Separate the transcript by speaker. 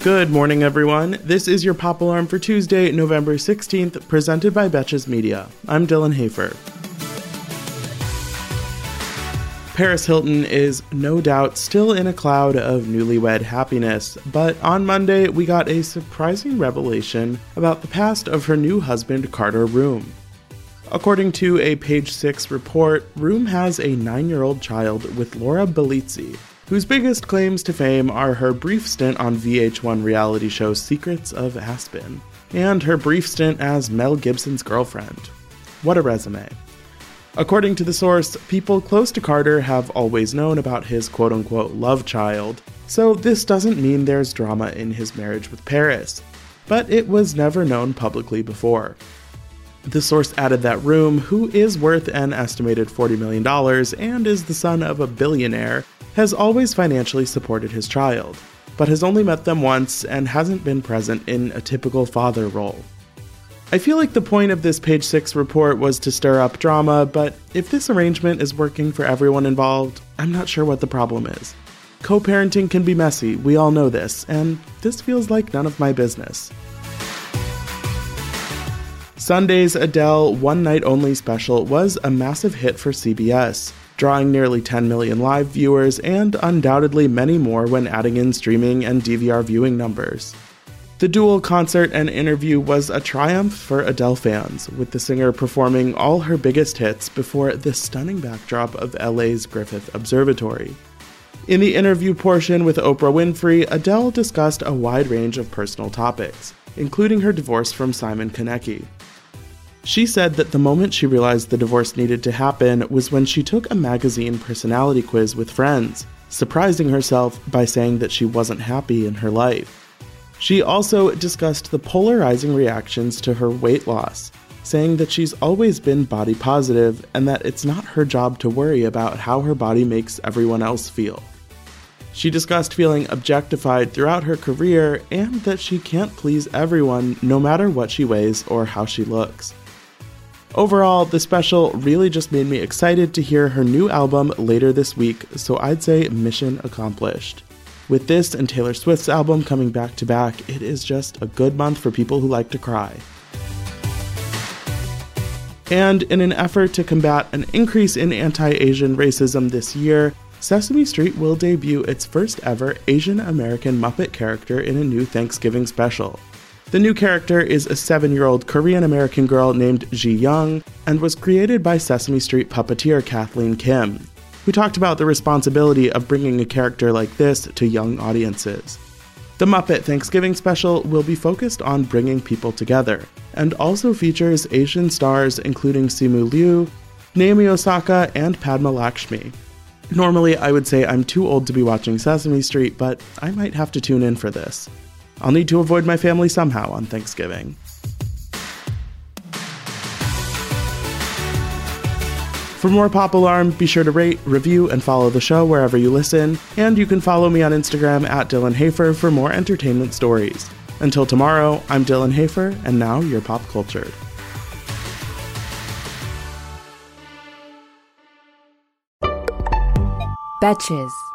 Speaker 1: Good morning, everyone. This is your Pop Alarm for Tuesday, November 16th, presented by Betches Media. I'm Dylan Hafer. Paris Hilton is no doubt still in a cloud of newlywed happiness, but on Monday we got a surprising revelation about the past of her new husband, Carter Reum. According to a Page Six report, Reum has a nine year old child with Laura Bellizzi, whose biggest claims to fame are her brief stint on VH1 reality show Secrets of Aspen, and her brief stint as Mel Gibson's girlfriend. What a resume. According to the source, people close to Carter have always known about his quote unquote love child, so this doesn't mean there's drama in his marriage with Paris. But it was never known publicly before. The source added that Reum, who is worth an estimated $40 million and is the son of a billionaire, has always financially supported his child, but has only met them once and hasn't been present in a typical father role. I feel like the point of this page 6 report was to stir up drama, but if this arrangement is working for everyone involved, I'm not sure what the problem is. Co parenting can be messy, we all know this, and this feels like none of my business. Sunday's Adele One Night Only special was a massive hit for CBS drawing nearly 10 million live viewers and undoubtedly many more when adding in streaming and DVR viewing numbers. The dual concert and interview was a triumph for Adele fans, with the singer performing all her biggest hits before the stunning backdrop of LA's Griffith Observatory. In the interview portion with Oprah Winfrey, Adele discussed a wide range of personal topics, including her divorce from Simon Konecki. She said that the moment she realized the divorce needed to happen was when she took a magazine personality quiz with friends, surprising herself by saying that she wasn't happy in her life. She also discussed the polarizing reactions to her weight loss, saying that she's always been body positive and that it's not her job to worry about how her body makes everyone else feel. She discussed feeling objectified throughout her career and that she can't please everyone no matter what she weighs or how she looks. Overall, the special really just made me excited to hear her new album later this week, so I'd say mission accomplished. With this and Taylor Swift's album coming back to back, it is just a good month for people who like to cry. And in an effort to combat an increase in anti Asian racism this year, Sesame Street will debut its first ever Asian American Muppet character in a new Thanksgiving special. The new character is a seven year old Korean American girl named Ji Young and was created by Sesame Street puppeteer Kathleen Kim, who talked about the responsibility of bringing a character like this to young audiences. The Muppet Thanksgiving special will be focused on bringing people together and also features Asian stars including Simu Liu, Naomi Osaka, and Padma Lakshmi. Normally, I would say I'm too old to be watching Sesame Street, but I might have to tune in for this. I'll need to avoid my family somehow on Thanksgiving. For more Pop Alarm, be sure to rate, review, and follow the show wherever you listen, and you can follow me on Instagram at Dylan Hafer for more entertainment stories. Until tomorrow, I'm Dylan Hafer, and now you're pop cultured.
Speaker 2: Betches.